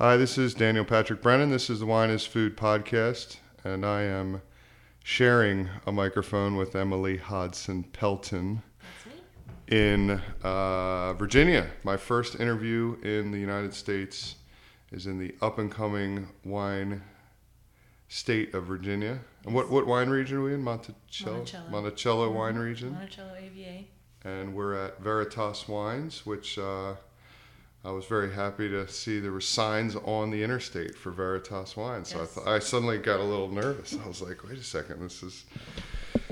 Hi, this is Daniel Patrick Brennan. This is the Wine is Food podcast, and I am sharing a microphone with Emily Hodson Pelton in uh, Virginia. My first interview in the United States is in the up and coming wine state of Virginia. And what, what wine region are we in? Monticello? Monticello. Monticello wine Mhm. region. Monticello AVA. and we're at Veritas Wines, which uh, I was very happy to see there were signs on the interstate for Veritas Wine. So I, th- I suddenly got a little nervous. I was like, wait a second, this is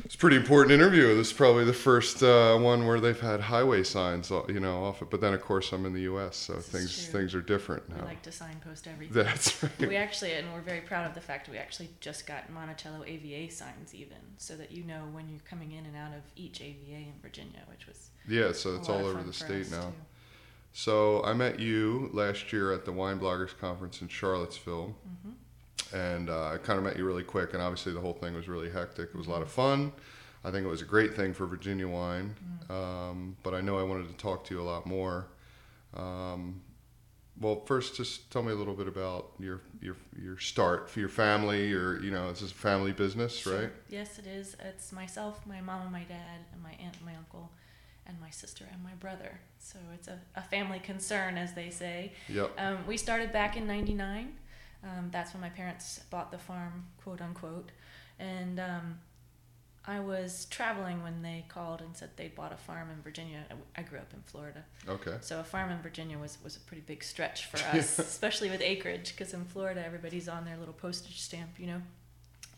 it's a pretty important interview. This is probably the first uh, one where they've had highway signs, uh, you know, off it. But then of course I'm in the U.S., so This things things are different now. We like to signpost everything. That's right. we actually, and we're very proud of the fact we actually just got Monticello AVA signs even, so that you know when you're coming in and out of each AVA in Virginia, which was Yeah, so it's all over the state now. too. So I met you last year at the Wine Bloggers Conference in Charlottesville. Mhm. and uh, I kind of met you really quick. And obviously, the whole thing was really hectic. It was a lot of fun. I think it was a great thing for Virginia wine. Um, but I know I wanted to talk to you a lot more. Um, well, first, just tell me a little bit about your your your start for your family. Your you know, this is a family business, right? Yes, it is. It's myself, my mom, and my dad, and my aunt, and my uncle, and my sister and my brother. So it's a, a family concern, as they say. Yep. Um, we started back in '99. Um, that's when my parents bought the farm, quote unquote. And um, I was traveling when they called and said they'd bought a farm in Virginia. I- grew up in Florida, Okay. so a farm in Virginia was, was a pretty big stretch for us, especially with acreage, because in Florida everybody's on their little postage stamp, you know.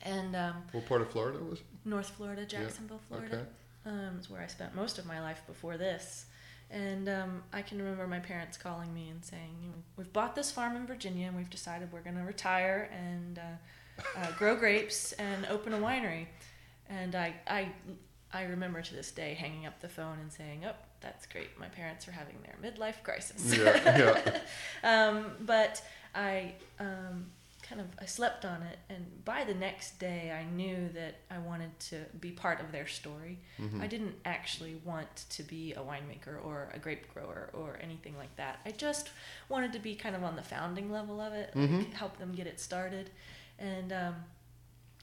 And um, What part of Florida was? it? North Florida, Jacksonville, Florida Okay. Um, is where I spent most of my life before this. And um, I can remember my parents calling me and saying, "We've bought this farm in Virginia, and we've decided we're going to retire and uh, uh, grow grapes and open a winery." And I, I, I remember to this day hanging up the phone and saying, "Oh, that's great. My parents are having their midlife crisis." Yeah. Yeah. um, but I um, kind of I slept on it, and by the next day, I knew that I wanted to be part of their story. Mhm. I didn't actually want to be a winemaker or a grape grower or anything like that. I just wanted to be kind of on the founding level of it, like, Mhm. help them get it started, and um,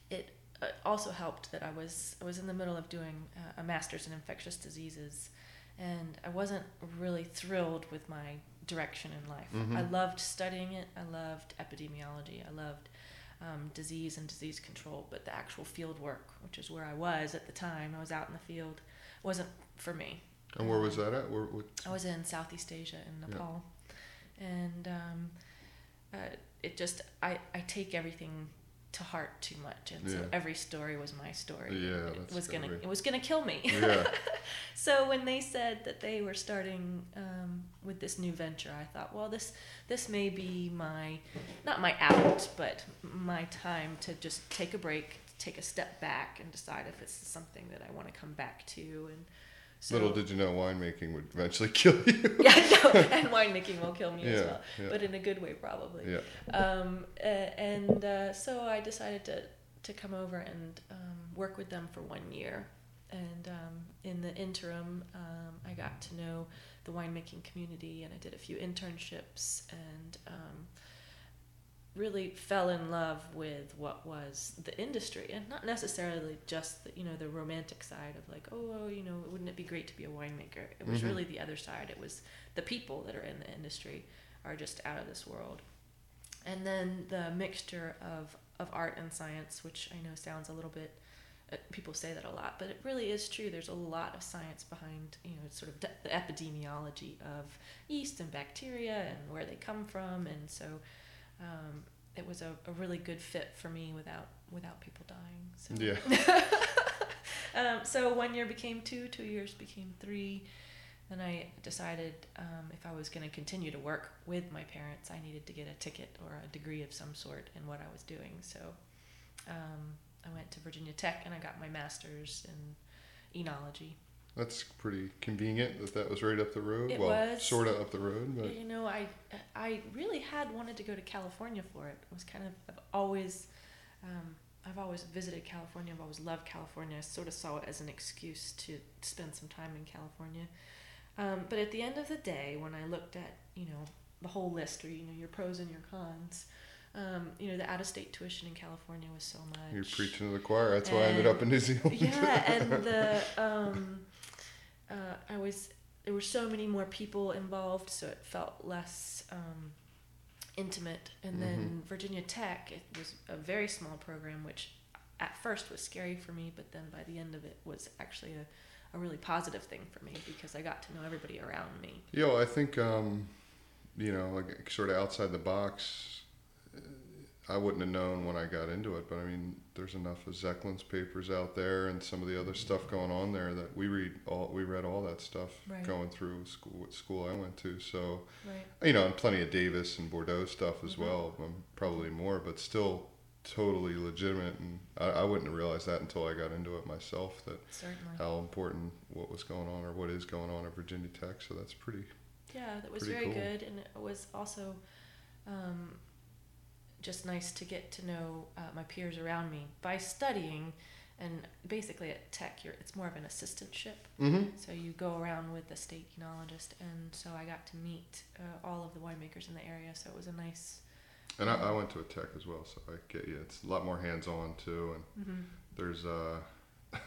it uh, also helped that I was I was in the middle of doing uh, a master's in infectious diseases, and I wasn't really thrilled with my direction in life. Mhm. I loved studying it. I loved epidemiology. I loved um, disease and disease control, but the actual field work, which is where I was at the time, I was out in the field, wasn't for me. And where was that at? Where, what, I was in Southeast Asia in Yeah. Nepal, and um, uh, it just I, I take everything to heart too much, and so every story was my story. Yeah, it was gonna it was gonna kill me. yeah. So when they said that they were starting um, with this new venture, I thought, well, this this may be my not my out, but my time to just take a break, take a step back, and decide if it's something that I want to come back to. And so, Little did you know winemaking would eventually kill you. yeah, no, and winemaking will kill me as well, yeah. but in a good way, probably. yeah. Um, and uh, so I decided to, to come over and um, work with them for one year. And um, in the interim, um, I got to know the winemaking community and I did a few internships and um, really fell in love with what was the industry and not necessarily just the, you know the romantic side of like oh, oh you know wouldn't it be great to be a winemaker it was Mhm. really the other side it was the people that are in the industry are just out of this world and then the mixture of, of art and science, which I know sounds a little bit, uh, people say that a lot, but it really is true. There's a lot of science behind, you know, sort of de- the epidemiology of yeast and bacteria and where they come from, and so um, it was a, a really good fit for me without without people dying. So. Yeah. um, so one year became two, two years became three. Then I decided um, if I was going to continue to work with my parents, I needed to get a ticket or a degree of some sort in what I was doing. So um, I went to Virginia Tech and I got my master's in enology. That's pretty convenient that that was right up the road. It well, was. sort of up the road, but You know, I I really had wanted to go to California for it. It was kind of I've always um, I've always visited California. I've always loved California. I sort of saw it as an excuse to spend some time in California. Um, but at the end of the day, when I looked at you know the whole list, or you know your pros and your cons. Um, you know the out-of-state tuition in California was so much. You're preaching to the choir. That's why I ended up in New Zealand. yeah, and the um, uh, I was there were so many more people involved, so it felt less um, intimate. And then Virginia Tech, it was a very small program, which at first was scary for me, but then by the end of it was actually a, a really positive thing for me because I got to know everybody around me. Yo, I think um, you know, like sort of outside the box. I wouldn't have known when I got into it, but I mean, there's enough of Zoecklein's papers out there and some of the other stuff going on there that we read all. We read all that stuff Right. going through school. What school I went to, so Right. you know, and plenty of Davis and Bordeaux stuff as Mhm. well. Um, probably more, but still totally legitimate. And I, I wouldn't have realized that until I got into it myself. That Certainly. how important what was going on or what is going on at Virginia Tech. So that's pretty. Yeah, that was very cool. good, and it was also um, just nice to get to know uh, my peers around me by studying. And basically, at Tech, you're, it's more of an assistantship. Mm-hmm. So you go around with the state enologist, and so I got to meet uh, all of the winemakers in the area. So it was a nice. And I, I went to a tech as well, so I get you. It's a lot more hands-on too, and Mm-hmm. there's uh,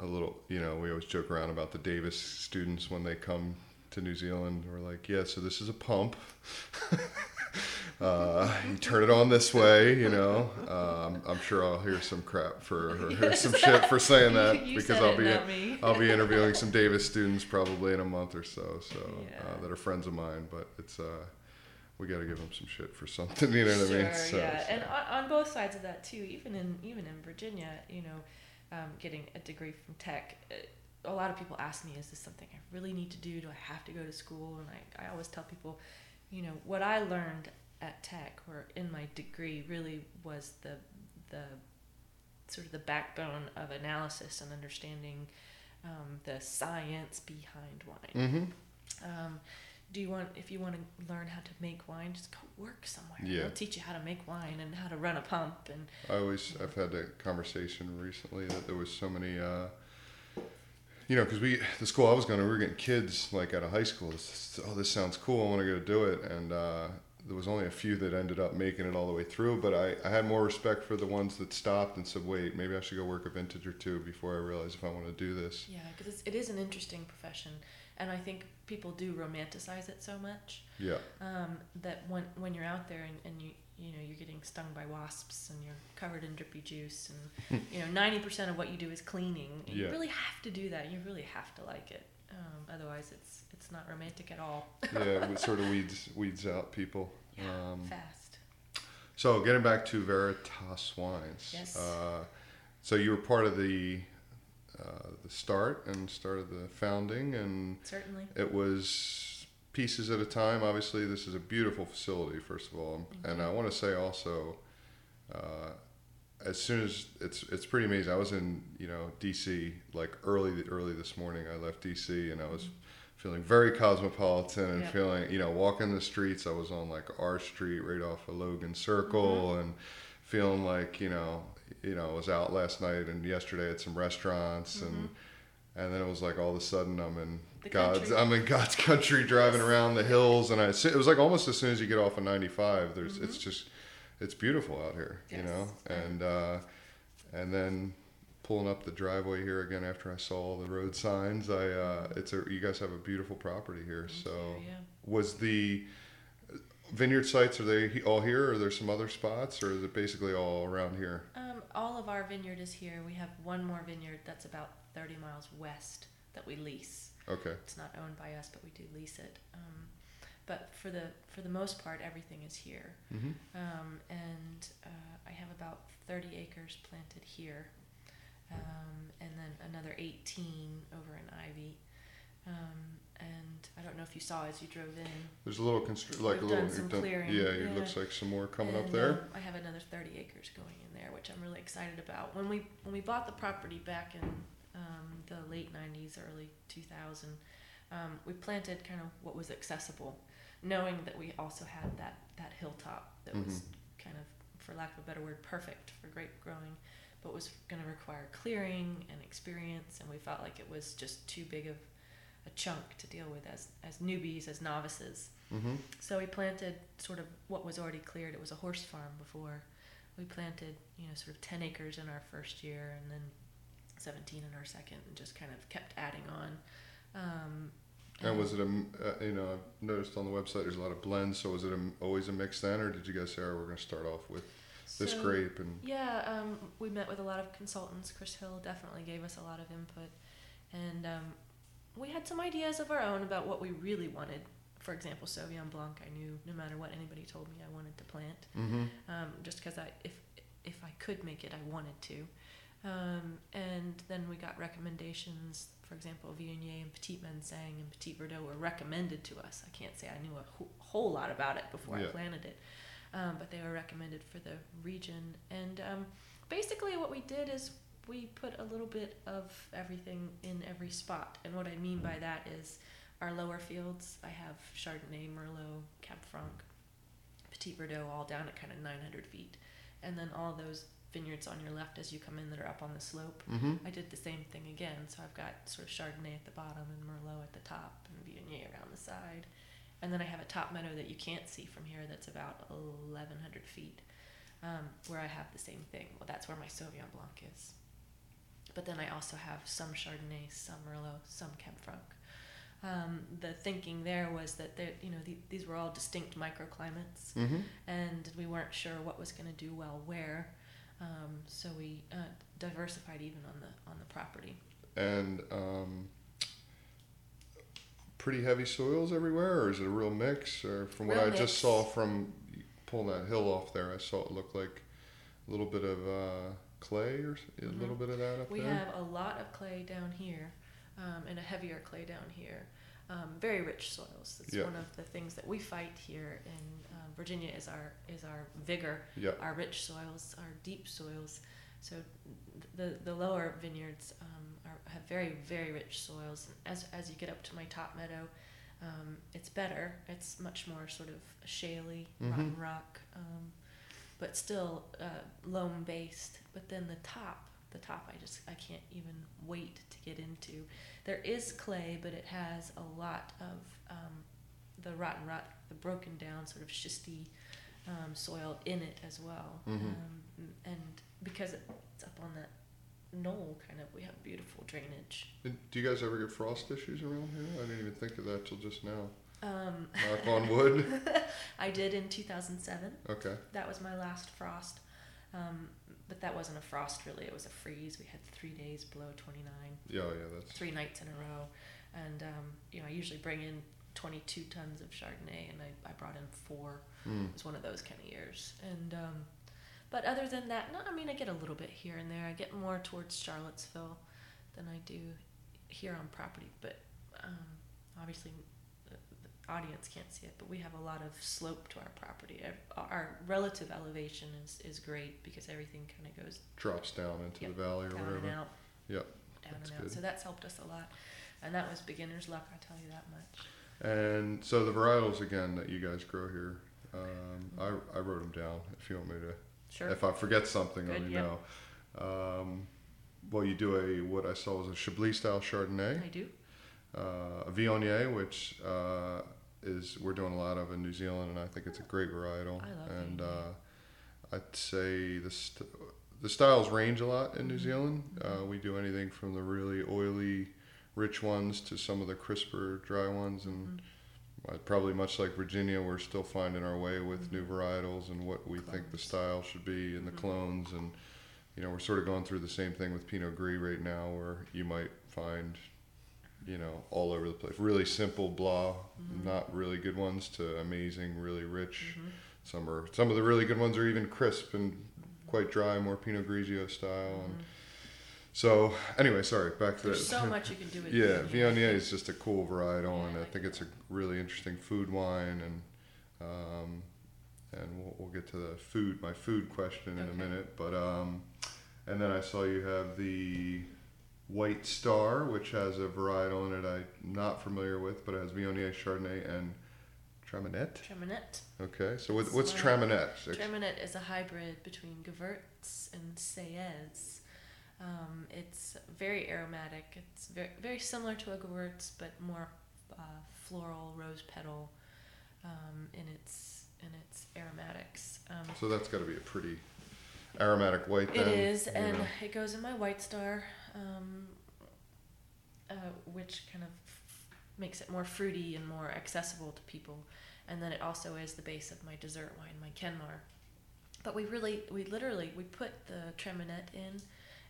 a little. You know, we always joke around about the Davis students when they come to New Zealand. We're like, yeah, so this is a pump. uh, you turn it on this way. You know, um, I'm sure I'll hear some crap for or hear some shit for saying that you because said I'll it, be. I'll be interviewing some Davis students probably in a month or so, so uh, that are friends of mine. But it's uh, we got to give them some shit for something. You know what I mean? Sure, So, yeah, so- and on, on both sides of that too. Even in even in Virginia, you know, um, getting a degree from Tech, uh, a lot of people ask me, "Is this something I really need to do? Do I have to go to school?" And I, I always tell people, you know, what I learned at Tech or in my degree really was the the sort of the backbone of analysis and understanding um, the science behind wine. Mhm. Um, do you want if you want to learn how to make wine, just go work somewhere. Yeah. They'll teach you how to make wine and how to run a pump and I always I've had that conversation recently that there was so many. Uh, you know, because we the school I was going to, we were getting kids like out of high school. This, oh, this sounds cool. I want to go do it, and uh, there was only a few that ended up making it all the way through. But I, I had more respect for the ones that stopped and said, wait, maybe I should go work a vintage or two before I realize if I want to do this. yeah, because it is an interesting profession, and I think people do romanticize it so much Yeah, um, that when when you're out there and, and you you know you're getting stung by wasps and you're covered in drippy juice and you know ninety percent of what you do is cleaning. You really have to do that. You really have to like it. Um, otherwise, it's it's not romantic at all. yeah, it sort of weeds weeds out people. Um, Fast. So getting back to Veritas Wines. Yes. Uh, so you were part of the uh, the start and started the founding, and Certainly. it was pieces at a time. Obviously, this is a beautiful facility, first of all, and. I want to say also. Uh, as soon as it's it's pretty amazing. I was in you know DC like early early this morning. I left DC and I was feeling very cosmopolitan and Yeah. feeling you know walking the streets. I was on like R Street right off of Logan Circle Mm-hmm. and feeling like you know you know I was out last night and yesterday at some restaurants and and then it was like all of a sudden I'm in Mm-hmm. The God's country. I'm in God's country driving around the hills and I it was like almost as soon as you get off of 95 there's it's just it's beautiful out here you know and uh, and then pulling up the driveway here again after I saw all the road signs I uh, it's a you guys have a beautiful property here Thank so you, yeah. was the vineyard sites are they all here or are there some other spots or is it basically all around here Um, all of our vineyard is here. We have one more vineyard that's about 30 miles west that we lease. Okay It's not owned by us, but we do lease it. Um, but for the for the most part, everything is here. hmm Um, and uh, I have about 30 acres planted here, um, and then another 18 over in Ivy. Um, and I don't know if you saw as you drove in. there's a little constr- like a little done some done- clearing, yeah it yeah. looks like some more coming up there um, I have another 30 acres going in there, which I'm really excited about. When we when we bought the property back in um, the late 90s, early 2000, um, we planted kind of what was accessible, knowing that we also had that that hilltop that was Mm-hmm. kind of, for lack of a better word, perfect for grape growing, but was going to require clearing and experience, and we felt like it was just too big of a chunk to deal with as as newbies, as novices. Mm-hmm. So we planted sort of what was already cleared. It was a horse farm before. We planted, you know, sort of 10 acres in our first year and then 17 in our second and just kind of kept adding on. Um, And was it a, uh, you know, I've noticed on the website there's a lot of blends, so was it a, always a mix then, or did you guys say, oh, we're going to start off with this so- grape and, Yeah, um, we met with a lot of consultants. Chris Hill definitely gave us a lot of input, and um, we had some ideas of our own about what we really wanted. For example, Sauvignon Blanc, I knew no matter what anybody told me, I wanted to plant, mm-hmm. um, just because I, if if I could make it, I wanted to. Um, and then we got recommendations. For example, Viognier and Petit Manseng and Petit Verdot were recommended to us. I can't say I knew a wh- whole lot about it before Yeah. I planted it, um, but they were recommended for the region. And um, basically, what we did is we put a little bit of everything in every spot. And what I mean by that is our lower fields. I have Chardonnay, Merlot, Cab Franc, Petit Verdot, all down at kind of 900 feet, and then all those vineyards on your left as you come in that are up on the slope. Mm-hmm. I did the same thing again. So I've got sort of Chardonnay at the bottom and Merlot at the top and Viognier around the side. And then I have a top meadow that you can't see from here that's about 1,100 feet um, where I have the same thing. Well, that's where my Sauvignon Blanc is. But then I also have some Chardonnay, some Merlot, some Cab Franc. Um, the thinking there was that there, you know, the, these were all distinct microclimates, Mm-hmm. and we weren't sure what was going to do well where. Um, so we uh, diversified even on the on the property. And um, pretty heavy soils everywhere, or is it a real mix? Or from what Real I mix. just saw from pulling that hill off there, I saw it look like a little bit of uh, clay or a Mhm. little bit of that up We there. have a lot of clay down here, um, and a heavier clay down here. Um, very rich soils. That's Yeah. one of the things that we fight here in uh, Virginia. Is our is our vigor, yeah. our rich soils, our deep soils. So the the lower vineyards um, are, have very very rich soils. And as as you get up to my top meadow, um, it's better. It's much more sort of shaly, Mhm. rotten rock, um, but still uh, loam based. But then the top, the top, I just I can't even wait to get into. There is clay, but it has a lot of um, the rotten rot, the broken down sort of schisty um, soil in it as well. Mhm. Um, and because it's up on that knoll, kind of, we have beautiful drainage. And Do you guys ever get frost issues around here? I didn't even think of that till just now. Um, Knock on wood. I did in 2007. Okay. That was my last frost. Um, but that wasn't a frost really, it was a freeze. We had three days below 29, Yeah, yeah, that's three nights in a row. And, um, you know, I usually bring in 22 tons of Chardonnay and I, I brought in four. mm, It was one of those kind of years. And, um, but other than that, no, I mean, I get a little bit here and there. I get more towards Charlottesville than I do here on property. But um, obviously, audience can't see it, but we have a lot of slope to our property. Our relative elevation is, is great because everything kind of goes drops down into Yep, the valley or down whatever. and out. Yep, Down that's and out. good. So that's helped us a lot. And that was beginner's luck, I tell you that much. And so the varietals again that you guys grow here, um, I, I wrote them down. If you want me to, Sure. if I forget something, let me yeah. know. Um, well, you do a what I saw was a Chablis style Chardonnay, I do. uh, a Viognier, which uh, is we're doing a lot of in New Zealand, and I think it's a great varietal. I love and uh, I'd say the st- the styles range a lot in New Mhm. Zealand. Uh, Mhm. we do anything from the really oily, rich ones to some of the crisper, dry ones, and Mhm. uh, probably much like Virginia, we're still finding our way with new Mhm. varietals and what we think the style should be and the Mhm. clones. And you know, we're sort of going through the same thing with Pinot Gris right now, where you might find, you know, all over the place, really simple blah, Mhm. not really good ones, to amazing, really rich. Mhm. Some are some of the really good ones are even crisp and quite dry, more Pinot Grigio style. And Mhm. so, anyway, sorry, back to There's that. so much you can do with Yeah, Viognier. Is just a cool varietal, and Yeah, I I think it's a really interesting food wine, and um, and we'll, we'll get to the food, my food question in a minute. But um, and then I saw you have the White Star, which has a varietal in it I'm not familiar with, but it has Viognier, Chardonnay, and Traminette. Treminette. Okay, so what, what's Traminette? Ex- Traminette is a hybrid between Gewurz and Sayez. Um, it's very aromatic. It's very very similar to a Gewurz, but more uh, floral, rose petal, um, in its in its aromatics. Um, So that's got to be a pretty aromatic white. it Then, is, you and know. it goes in my White Star, um, uh, which kind of makes it more fruity and more accessible to people. And then it also is the base of my dessert wine, my Kenmar. But we really, we literally, we put the Traminette in.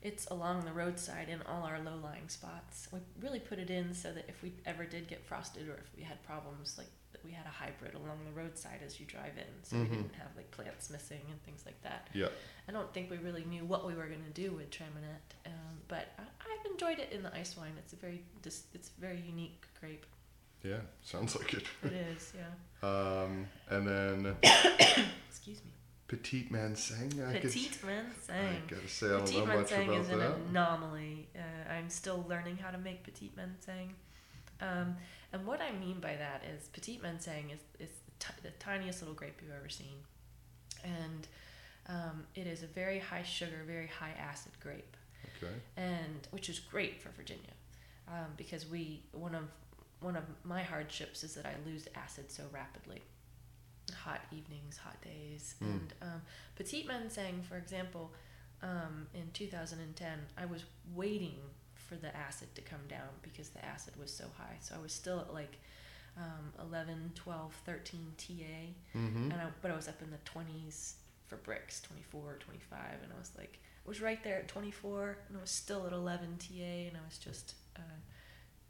It's along the roadside in all our low-lying spots. We really put it in so that if we ever did get frosted or if we had problems, like we had a hybrid along the roadside as you drive in, so Mhm. we didn't have like plants missing and things like that. Yeah. I don't think we really knew what we were going to do with Traminette, um, but I, I've enjoyed it in the ice wine. It's a very dis, it's a very unique grape. Yeah. Sounds like it. It is, yeah. Um, and then Excuse me. Petite Manseng. I guess- Petite I Manseng. gotta say I don't know much about is an anomaly. Uh, I'm still learning how to make Petite Manseng. Um, and what I mean by that is Petite Manseng is, is the, ti- the tiniest little grape you've ever seen. And um, it is a very high sugar, very high acid grape. Okay. and which is great for Virginia, um, because we one of one of my hardships is that I lose acid so rapidly. Hot evenings, hot days, Mm. and um, Petite Manseng, for example, um, in 2010, I was waiting for the acid to come down because the acid was so high. So I was still at like um, 11, 12, 13 TA, Mm-hmm. and I, but I was up in the 20s for Brix 24 25 and i was like i was right there at 24 and i was still at 11 ta and i was just uh,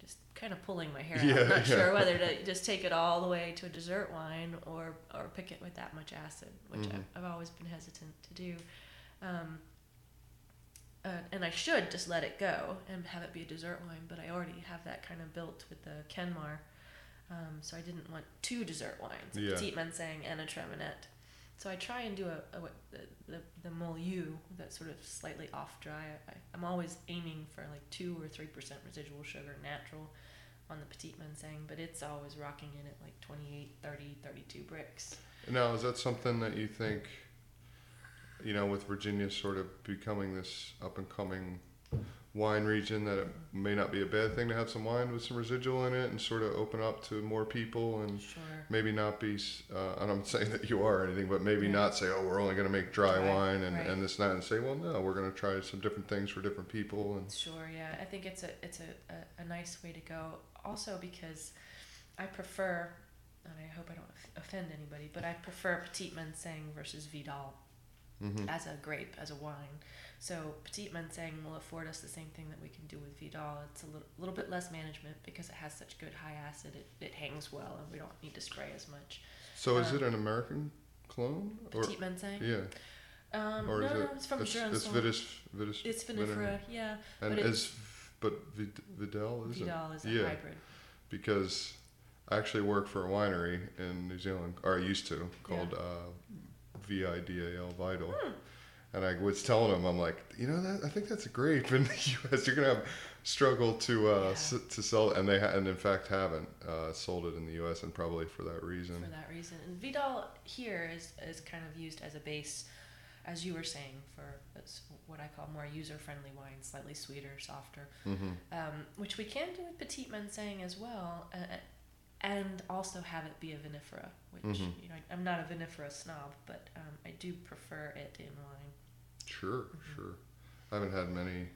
just kind of pulling my hair out Yeah, i'm not yeah. sure whether to just take it all the way to a dessert wine or or pick it with that much acid which Mhm. I've, I've always been hesitant to do um, uh, and I should just let it go and have it be a dessert wine, but I already have that kind of built with the Kenmar, um, so I didn't want two dessert wines, a Yeah. Petite Manseng and a Traminette. So I try and do a, a what the, the Milieu that's sort of slightly off dry. I, I'm always aiming for like two or three percent residual sugar natural on the Petit Manseng, but it's always rocking in at like 28, 30, 32 Brix. Now, is that something that you think, you know, with Virginia sort of becoming this up and coming wine region, that it may not be a bad thing to have some wine with some residual in it and sort of open up to more people and Sure. maybe not be, uh, and I'm saying that you are or anything, but maybe Yeah. not say, oh, we're only going to make dry, Dry, wine and, right. and this and that, and say, well, no, we're going to try some different things for different people. And Sure, yeah. I think it's a it's a, a, a nice way to go. Also because I prefer, and I hope I don't offend anybody, but I prefer Petite Manseng versus Vidal hmm as a grape, as a wine. So Petite Manseng will afford us the same thing that we can do with Vidal. It's a little, little bit less management because it has such good high acid. It, it hangs well, and we don't need to spray as much. so is Um, it an American clone? Or, Petite Manseng? yeah. Um, Or no, is no, it? it's from it's, it's Vitis, Vitis, It's vinifera, yeah. And but it- is, but Vid- Vidal is? Vidal is a Yeah. hybrid. because I actually work for a winery in New Zealand, or I used to, called uh, VIDAL Vital. Hmm. And I was telling them, I'm like, you know, that I think that's a grape in the U.S. You're gonna have struggle to uh, Yeah. s- to sell, and they ha- and in fact haven't uh, sold it in the U.S. and probably for that reason. for that reason. And Vidal here is, is kind of used as a base, as you were saying, for what I call more user friendly wines, slightly sweeter, softer, hmm um, which we can do with Petite Manseng as well, uh, and also have it be a vinifera, which Mhm. you know I'm not a vinifera snob, but um, I do prefer it in wine. Sure, Mhm. sure. I haven't had many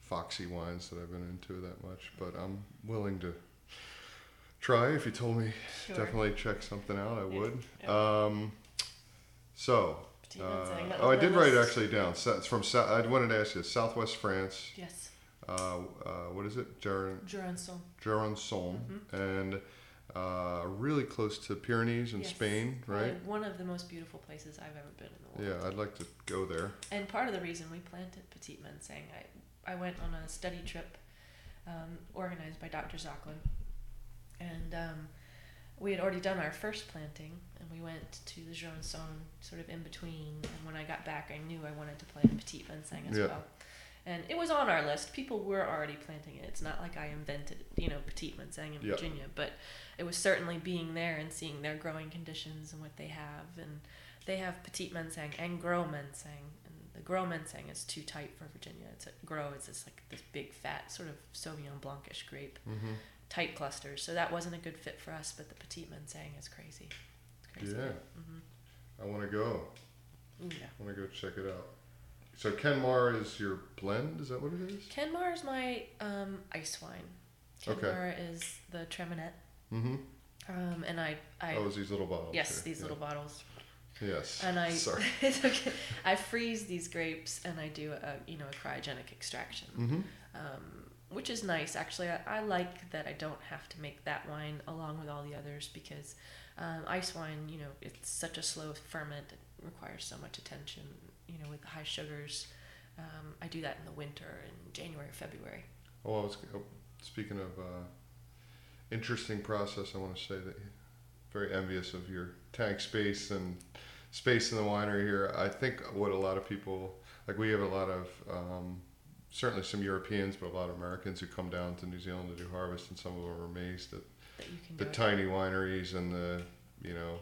foxy wines that I've been into that much, but I'm willing to try. If you told me Sure. definitely check something out, I would. yeah. Um, so, uh, oh, I did write it actually down. So It's from. I wanted to ask you, Southwest France. Yes, Uh, uh, what is it? Ger- Jurançon. Jurançon, Mhm. and uh, really close to Pyrenees in Yes. Spain, right? One of the most beautiful places I've ever been in the world. Yeah, I'd like to go there. And part of the reason we planted Petite Manseng, I, I went on a study trip um, organized by Dr. Zoecklein. And um, we had already done our first planting, and we went to the Jurançon sort of in between. And when I got back, I knew I wanted to plant Petite Manseng as Yeah. well. And it was on our list. People were already planting it. It's not like I invented, you know, Petite Manseng in Yeah. Virginia, but it was certainly being there and seeing their growing conditions and what they have. And they have Petite Manseng and Gros Manseng. And the Gros Manseng is too tight for Virginia. It's a Gros. It's just like this big, fat, sort of Sauvignon Blanc-ish grape. hmm tight clusters. So that wasn't a good fit for us. But the Petit Manseng is crazy. It's crazy. Yeah. hmm I want to go. Yeah. I want to go check it out. So Kenmar is your blend. Is that what it is? Kenmar is my um, ice wine. Okay. Kenmar is the Traminette. Mm-hmm. Um, and I, I Oh, it's these little bottles. yes, here. these Yeah. little bottles. Yes. And I, Sorry. it's okay. I freeze these grapes and I do a, you know, a cryogenic extraction. Mm-hmm. um, which is nice actually. I, I like that I don't have to make that wine along with all the others because um, ice wine, you know, it's such a slow ferment. It requires so much attention, you know, with the high sugars. Um, I do that in the winter in January or February. Oh, I was oh, speaking of uh, interesting process. I want to say that very envious of your tank space and space in the winery here. I think what a lot of people like we have a lot of um, certainly some Europeans, but a lot of Americans who come down to New Zealand to do harvest, and some of them are amazed at That you can the tiny wineries and the you know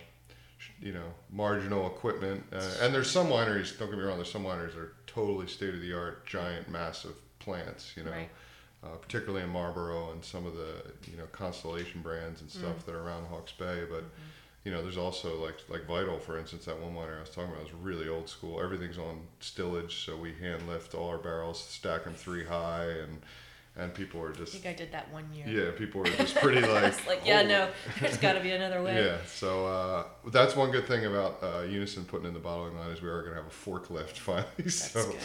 you know marginal equipment uh, and there's some wineries don't get me wrong there's some wineries that are totally state of the art giant massive plants you know Right. uh, particularly in Marlborough and some of the you know Constellation brands and stuff Mm. that are around Hawke's Bay but Mhm. you know there's also like like Vidal for instance that one winery I was talking about is really old school everything's on stillage so we hand lift all our barrels stack them three high and and people are just. I think I did that one year. yeah people are just pretty like like, yeah, "Holy no, there's got to be another way. yeah, so uh, that's one good thing about uh, Unison putting in the bottling line is we are going to have a forklift finally. That's so, good.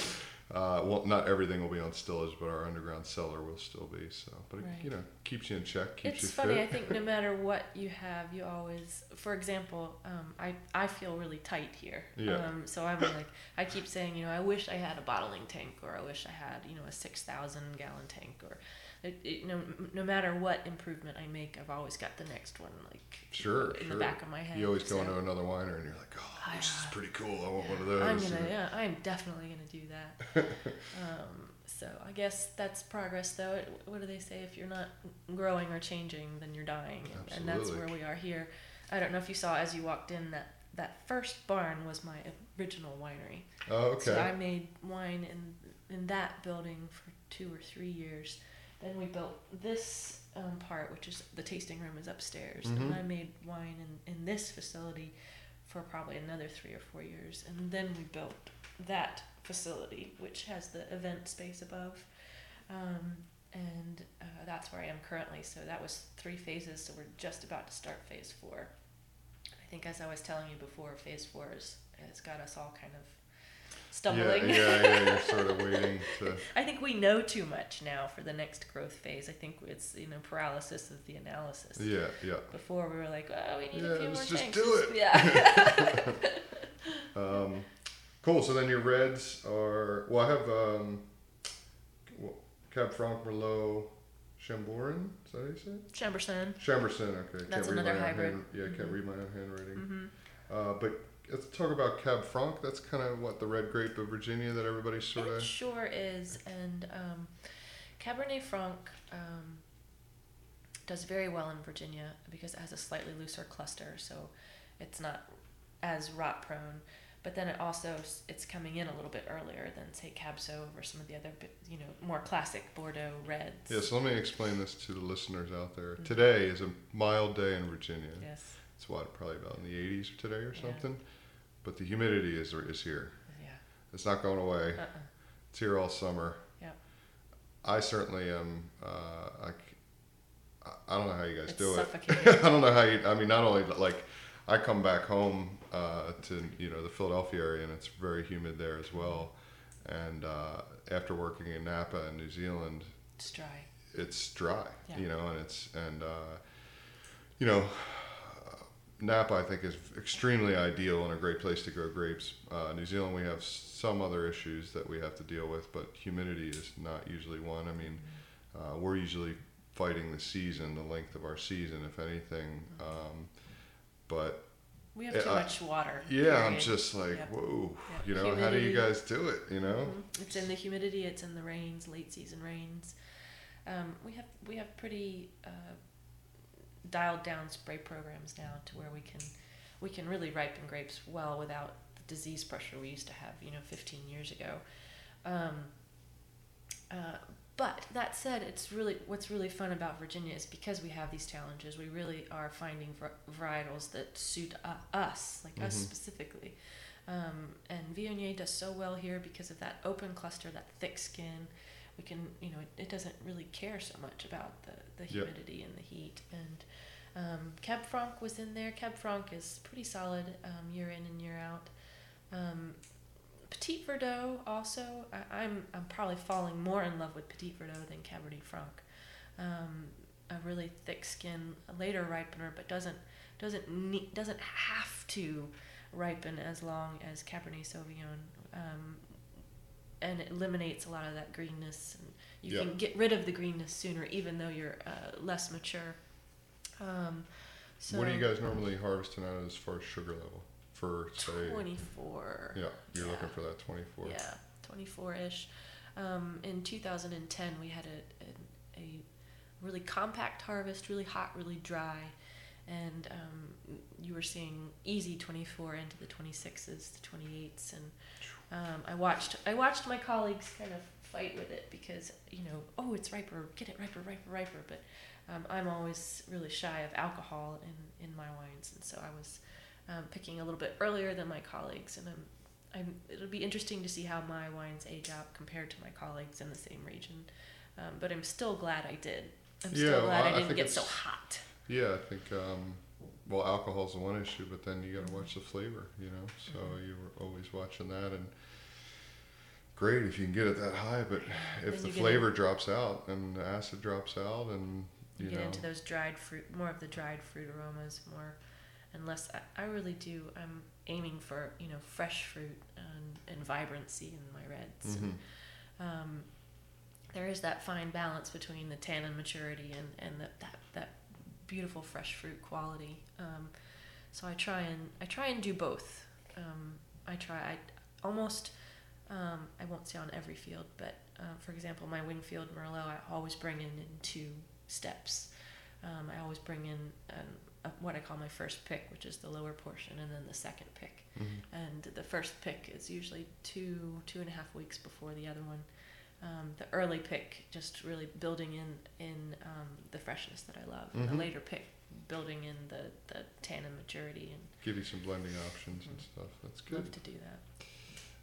Uh, well, not everything will be on stillage, but our underground cellar will still be. So, but it, you know, keeps you in check, keeps It's you funny. I think no matter what you have, you always, for example, um, I I feel really tight here. Yeah. Um, so I'm like, I keep saying, you know, I wish I had a bottling tank, or I wish I had, you know, a six thousand gallon tank, or, it, it, no, no matter what improvement I make, I've always got the next one like Sure, in sure. the back of my head. You always go so into another winery and you're like, oh, this is pretty cool. I want one of those. I'm gonna, yeah, I'm definitely gonna do that. um, so I guess that's progress, though. It, what do they say? If you're not growing or changing, then you're dying, and, and that's where we are here. I don't know if you saw as you walked in that that first barn was my original winery. Oh, okay. So I made wine in in that building for two or three years. Then we built this um, part, which is the tasting room, is upstairs, Mhm. and I made wine in in this facility for probably another three or four years, and then we built that facility, which has the event space above. Um, and uh, that's where I am currently. So that was three phases. So we're just about to start phase four. I think, as I was telling you before, phase four is has got us all kind of stumbling. yeah, yeah. yeah. You're sort of waiting to. I think we know too much now for the next growth phase. I think it's you know paralysis of the analysis. Yeah, yeah. Before we were like, oh, we need Yeah, a few let's more just tanks. do it. Yeah. Um, cool. So then your reds are well. I have um, well, Cab Franc, Merlot, Chamborin. Is that how you say it? Chambourcin. Chambourcin. Okay. That's can't read another my own hybrid. Hand, yeah, can't Mhm. read my own handwriting. hmm Uh, but let's talk about Cab Franc. That's kind of what the red grape of Virginia that everybody sort of. sure is, and um, Cabernet Franc um, does very well in Virginia because it has a slightly looser cluster, so it's not as rot prone. But then it also it's coming in a little bit earlier than say Cab Sauv or some of the other you know more classic Bordeaux reds. Yeah, so let me explain this to the listeners out there. Mhm. Today is a mild day in Virginia. Yes. It's what probably about in the 80s today or Yeah. something, but the humidity is is here. Yeah. It's not going away. Uh-uh. It's here all summer. Yep. I certainly am. Uh, I, I- don't know how you guys It's do it. I don't know how you. I mean, not only like I come back home uh, to you know the Philadelphia area, and it's very humid there as well. And uh, after working in Napa in New Zealand, It's dry. it's dry, Yeah. you know, and it's and uh, you know, Napa I think is extremely ideal and a great place to grow grapes. Uh, New Zealand we have some other issues that we have to deal with, but humidity is not usually one. I mean, uh, we're usually fighting the season, the length of our season, if anything. Um, but We have too I- much water. yeah, I'm just like, Yep. whoa, Yep. you know, how do you guys do it? You know? Mhm. It's in the humidity. It's in the rains, late season rains. Um, we have we have pretty uh, dialed down spray programs now to where we can we can really ripen grapes well without the disease pressure we used to have, you know, 15 years ago. Um, uh, but that said, it's really what's really fun about Virginia is because we have these challenges. We really are finding varietals that suit uh, us, like mm-hmm. us specifically. Um, and Viognier does so well here because of that open cluster, that thick skin. We can, you know, it, it doesn't really care so much about the, the humidity yep. and the heat. And um, Cab Franc was in there. Cab Franc is pretty solid um, year in and year out. Um, Petit Verdot also. I, am I'm, I'm probably falling more in love with Petit Verdot than Cabernet Franc. Um, a really thick skin, a later ripener, but doesn't doesn't need, doesn't have to ripen as long as Cabernet Sauvignon. And it eliminates a lot of that greenness, and you yep. can get rid of the greenness sooner, even though you're uh, less mature. Um, so what are you guys normally harvesting out as far as sugar level? for say 24 yeah you're yeah. looking for that 24 yeah 24ish um, in 2010 we had a, a, a, really compact harvest really hot really dry and um, you were seeing easy 24 into the 26s the 28s and um, I watched I watched my colleagues kind of fight with it because you know oh it's riper get it riper riper riper but um, I'm always really shy of alcohol in, in my wines and so I was um, picking a little bit earlier than my colleagues, and I'm, I'm, it'll be interesting to see how my wines age out compared to my colleagues in the same region. Um, but I'm still glad I did. I'm yeah, still glad well, I, I didn't get so hot. Yeah, I think um, well, alcohol's the one issue, but then you got to watch the flavor, you know. So mm-hmm. you were always watching that, and great if you can get it that high. But if the flavor drops out and the acid drops out, and you, you get know, into those dried fruit, more of the dried fruit aromas, more unless I, I really do i'm aiming for you know fresh fruit and, and vibrancy in my reds mm-hmm. and, um, there is that fine balance between the tannin maturity and, and the, that, that beautiful fresh fruit quality um, so i try and i try and do both um, i try i almost um, i won't say on every field but uh, for example my wingfield merlot i always bring in in two steps um, i always bring in um, what I call my first pick, which is the lower portion, and then the second pick. Mm-hmm. And the first pick is usually two two and a half weeks before the other one. Um, the early pick just really building in in um, the freshness that I love. Mm-hmm. The later pick building in the the tannin maturity and give you some blending options and stuff. That's good. Love to do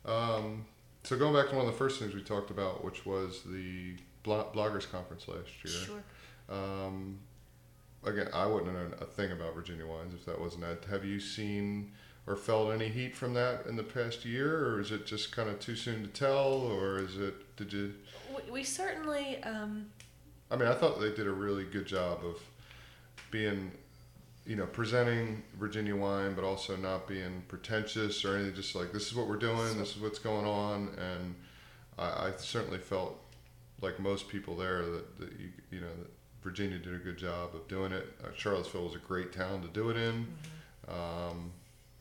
that. Um, so going back to one of the first things we talked about, which was the bloggers conference last year. Sure. Um, again, I wouldn't have known a thing about Virginia wines if that wasn't that. Have you seen or felt any heat from that in the past year, or is it just kind of too soon to tell, or is it? Did you? We, we certainly. Um... I mean, I thought they did a really good job of being, you know, presenting Virginia wine, but also not being pretentious or anything. Just like this is what we're doing, this is what's going on, and I, I certainly felt like most people there that, that you you know that Virginia did a good job of doing it. Uh, Charlottesville was a great town to do it in. Mm-hmm. Um,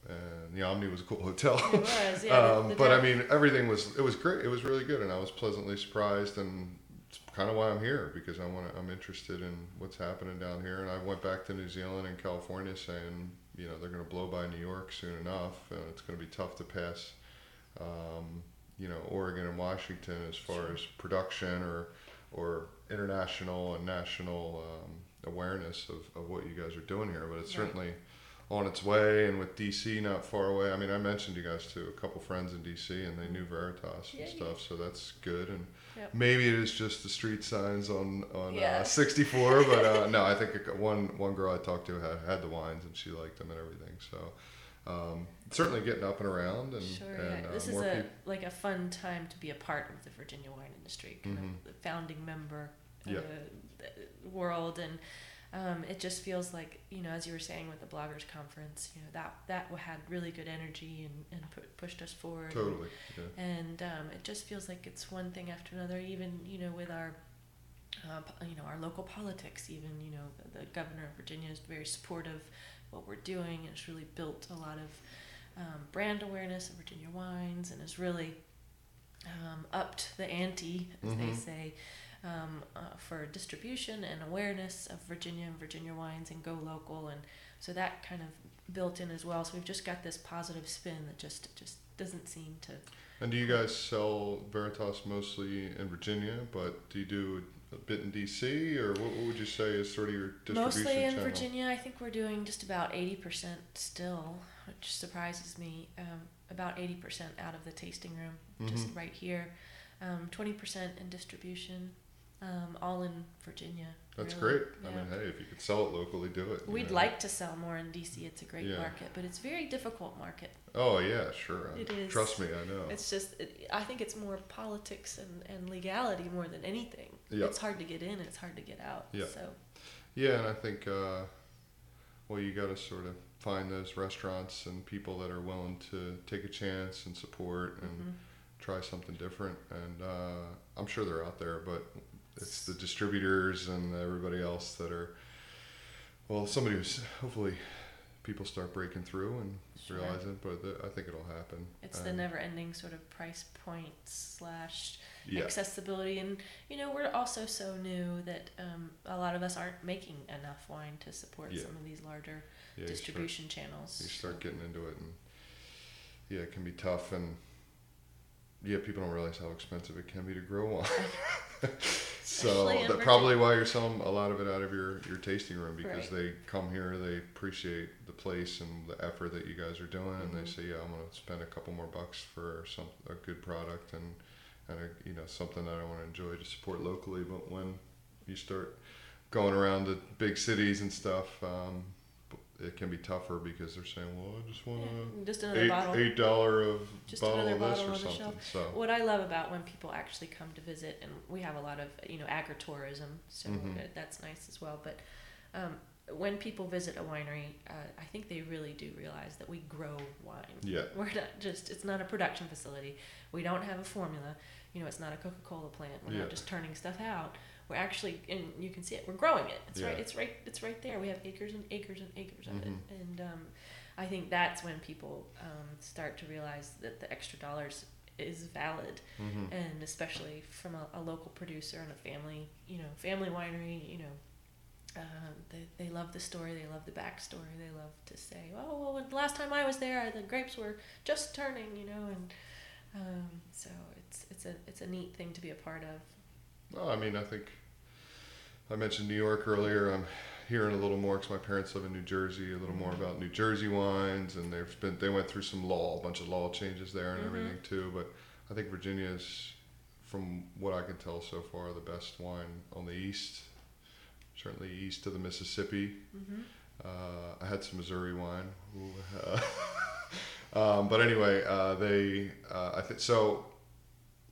and the Omni was a cool hotel. It was, yeah. um, but I mean, everything was it was great. It was really good, and I was pleasantly surprised, and it's kind of why I'm here because I want to. I'm interested in what's happening down here, and I went back to New Zealand and California saying, you know, they're going to blow by New York soon enough, and it's going to be tough to pass. Um, you know, Oregon and Washington as far sure. as production or or international and national um, awareness of, of what you guys are doing here. But it's right. certainly on its way, and with DC not far away. I mean, I mentioned you guys to a couple friends in DC, and they knew Veritas and stuff, so that's good. And yep. maybe it is just the street signs on on uh, yeah. uh, 64, but uh, no, I think one one girl I talked to had had the wines, and she liked them and everything. So. Um, certainly getting up and around and, sure, and yeah. this uh, is a like a fun time to be a part of the Virginia wine industry, kind mm-hmm. of the founding member of yeah. the, world, and um, it just feels like you know, as you were saying with the bloggers conference, you know that that had really good energy and and put, pushed us forward. Totally. And, yeah. and um, it just feels like it's one thing after another. Even you know with our uh, you know our local politics, even you know the, the governor of Virginia is very supportive of what we're doing, and it's really built a lot of um, brand awareness of Virginia wines and has really um, upped the ante, as mm-hmm. they say, um, uh, for distribution and awareness of Virginia and Virginia wines and go local. And so that kind of built in as well. So we've just got this positive spin that just just doesn't seem to. And do you guys sell Veritas mostly in Virginia, but do you do a bit in DC, or what, what would you say is sort of your distribution Mostly in channel? Virginia, I think we're doing just about eighty percent still, which surprises me. Um, about eighty percent out of the tasting room, just Mhm. right here. Um, Twenty percent in distribution, um, all in Virginia. That's really. great. I mean, hey, if you could sell it locally, do it. We'd know. like to sell more in DC. It's a great Yeah. market, but it's a very difficult market. Oh yeah, sure. It is. Trust me, I know. It's just, it, I think it's more politics and, and legality more than anything. Yeah. It's hard to get in, it's hard to get out. Yeah. So, Yeah, and I think, uh, well, you got to sort of find those restaurants and people that are willing to take a chance and support and mhm. try something different. And uh, I'm sure they're out there, but it's the distributors and everybody else that are, well, somebody who's hopefully people start breaking through and Sure. realize it, but the, I think it'll happen. it's the never ending sort of price point slash yeah, accessibility. And, you know, we're also so new that um, a lot of us aren't making enough wine to support Yeah. some of these larger yeah, you start- distribution channels. you start getting into it and yeah it can be tough and yeah people don't realize how expensive it can be to grow wine so that's probably why you're selling a lot of it out of your your tasting room because Right. they come here they appreciate the place and the effort that you guys are doing and they Mhm. say yeah i'm going to spend a couple more bucks for some a good product and and a, you know something that i want to enjoy to support locally but when you start going around the big cities and stuff um, it can be tougher because they're saying, "Well, I just want Yeah, just another eight bottle. eight dollar of Just bottle another of this bottle or on the something." shelf. So What I love about when people actually come to visit, and we have a lot of you know agritourism, so Mhm. that's nice as well. But um, when people visit a winery, uh, I think they really do realize that we grow wine. yeah, We're not just it's not a production facility. We don't have a formula. You know, it's not a Coca Cola plant. We're Yeah. not just turning stuff out. We're actually, and you can see it. We're growing it. It's right. It's right. It's right there. We have acres and acres and acres of Mhm. it. And um, I think that's when people um, start to realize that the extra dollars is valid, hmm and especially from a, a local producer and a family, you know, family winery. You know, um, they they love the story. They love the backstory. They love to say, "Oh, well, the last time I was there, the grapes were just turning," you know, and um, so it's it's a it's a neat thing to be a part of. Well, I mean, I think I mentioned New York earlier. I'm hearing a little more because my parents live in New Jersey. A little more Mm-hmm. about New Jersey wines, and they've been they went through some law, a bunch of law changes there and Mhm. everything too. But I think Virginia is, from what I can tell so far, the best wine on the east. Certainly east of the Mississippi. Mm-hmm. Uh, I had some Missouri wine. Ooh, uh, um, but anyway, uh, they, uh, I think so.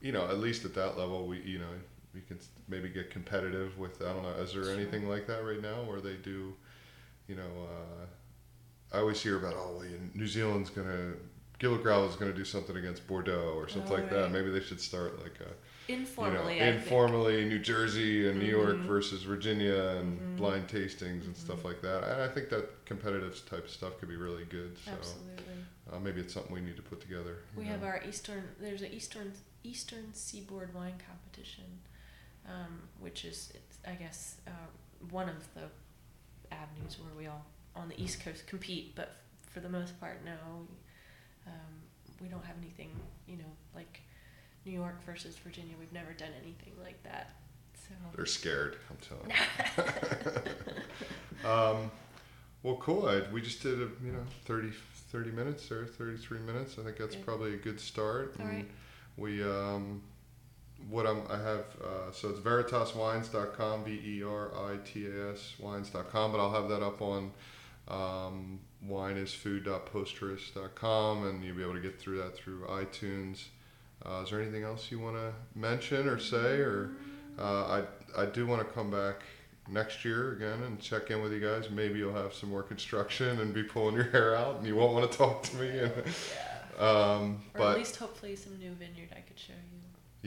You know, at least at that level, we, you know, we can maybe get competitive with. I don't know. Is there Sure. anything like that right now where they do? You know, uh, I always hear about oh, New Zealand's gonna. Gilligrau is going to do something against Bordeaux or something Oh, like that. Maybe they should start like a Informally, you know, informally New Jersey and New York Mhm. versus Virginia and Mhm. blind tastings and stuff Mhm. like that. And I think that competitive type of stuff could be really good. So absolutely. uh, maybe it's something we need to put together. We know. have our eastern. There's an eastern Eastern Seaboard wine competition, um, which is it's, I guess uh, one of the avenues where we all on the East Coast compete. But f- for the most part, no, um, we don't have anything. You know, like New York versus Virginia. We've never done anything like that. So They're scared. I'm telling you. um, well, cool. I, we just did a you know 30, 30 minutes or thirty three minutes. I think that's Good. probably a good start. All right. We um, what I'm I have uh, so it's veritaswines.com v e r i t a s wines.com, but I'll have that up on um, wineisfood.posterous.com, and you'll be able to get through that through iTunes. Uh, is there anything else you want to mention or say, or uh, I I do want to come back next year again and check in with you guys. Maybe you'll have some more construction and be pulling your hair out, and you won't want to talk to me. And, yeah. um, Or but at least hopefully some new vineyard I could show you.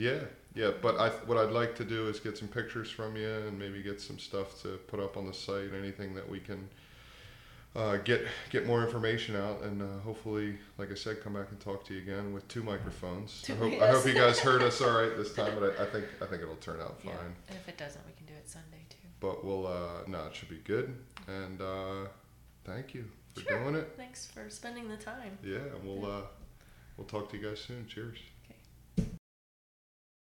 yeah, yeah. But I what I'd like to do is get some pictures from you and maybe get some stuff to put up on the site. Anything that we can uh, get get more information out, and uh, hopefully, like I said, come back and talk to you again with two microphones. I Two- hope, I hope you guys heard us all right this time, but I, I think I think it'll turn out fine. Yeah. And if it doesn't, we can do it Sunday too. But we'll uh, no, it should be good. And uh, thank you for Sure. doing it. Thanks for spending the time. Yeah, and we'll uh, we'll talk to you guys soon. Cheers.